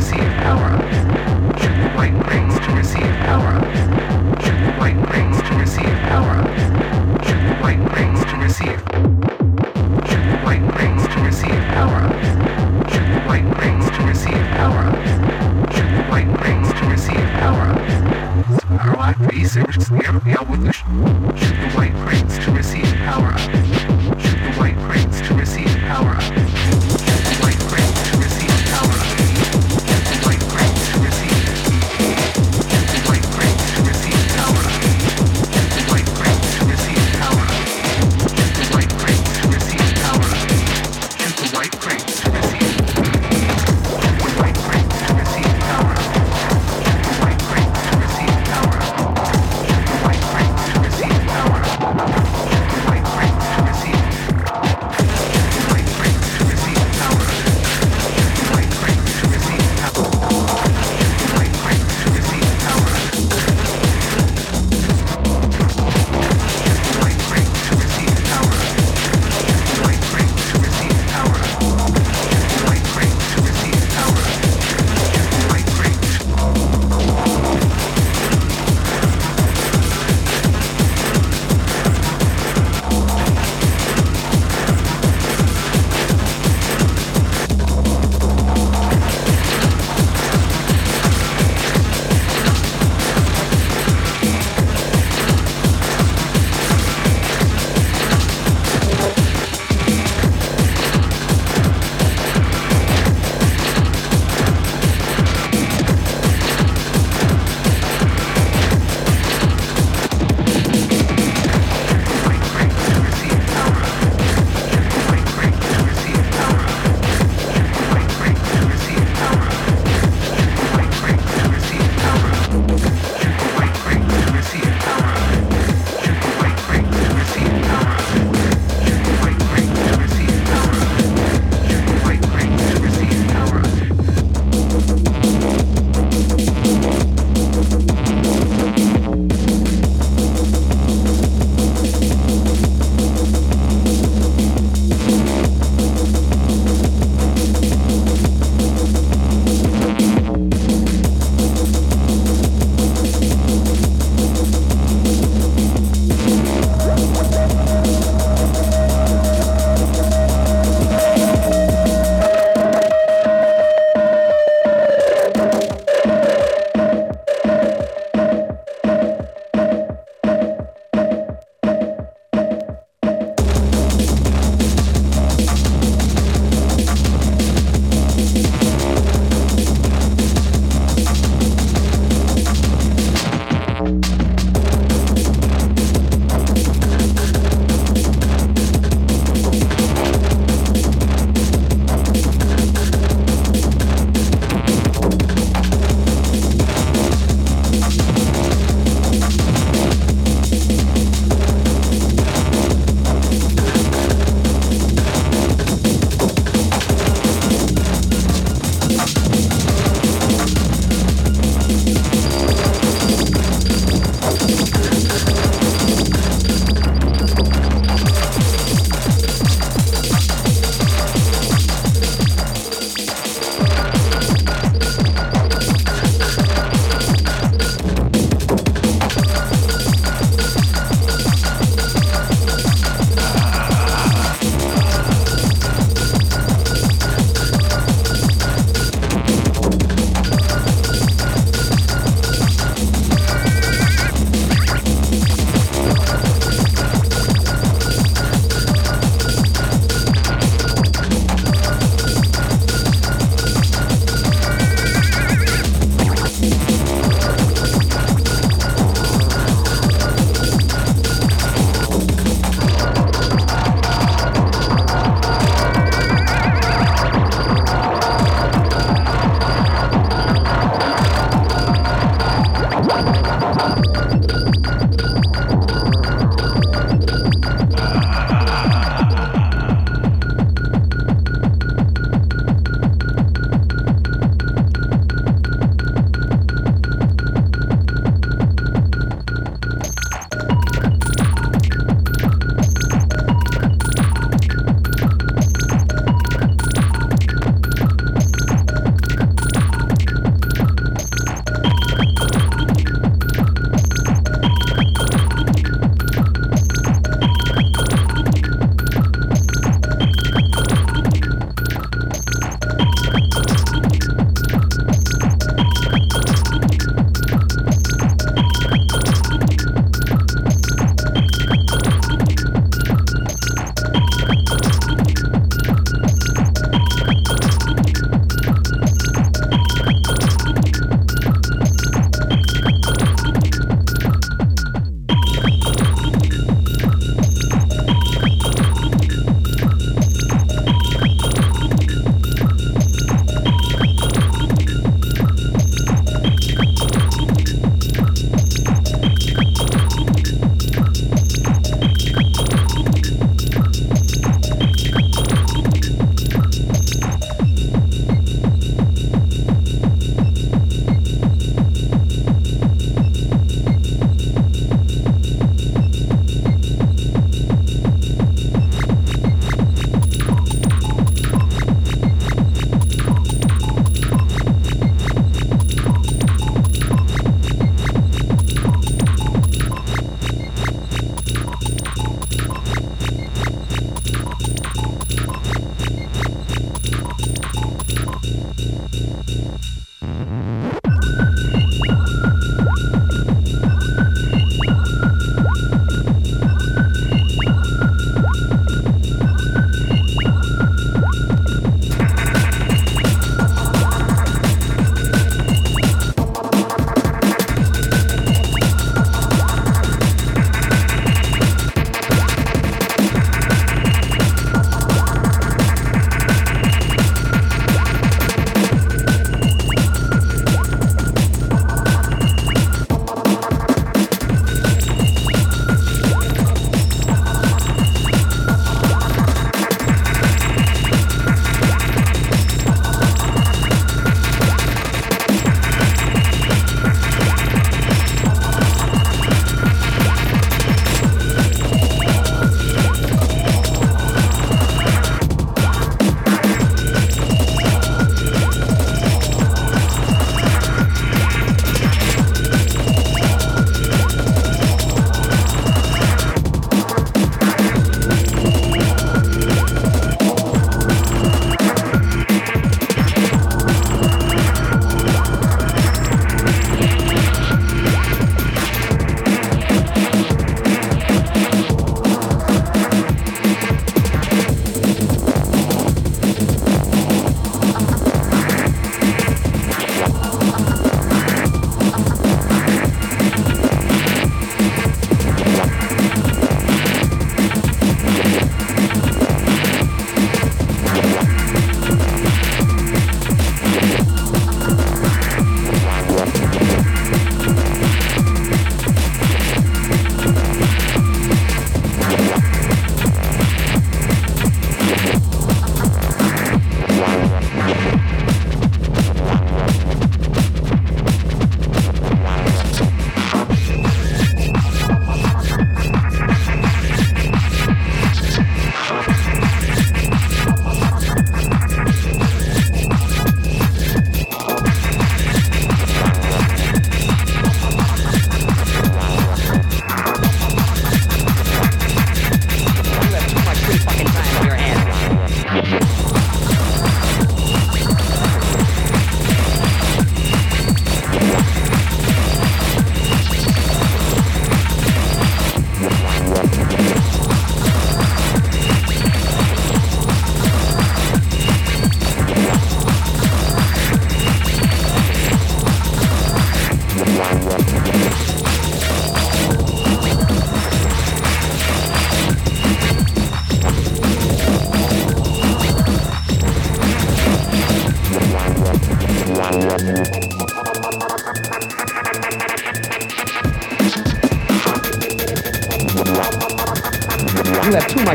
receive power-ups. The white rings to receive power-ups. The white rings to receive power-ups. The white rings to receive. To receive power-ups. The white rings to receive power-ups. The white rings to receive power-ups. Сорвать весь мир с нервной.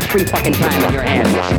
Free fucking time on your hands.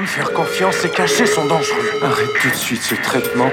Faire confiance et cacher son dangereux. Arrête tout de suite ce traitement.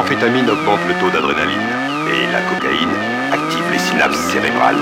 Amphétamines augmentent le taux d'adrénaline et la cocaïne active les synapses cérébrales.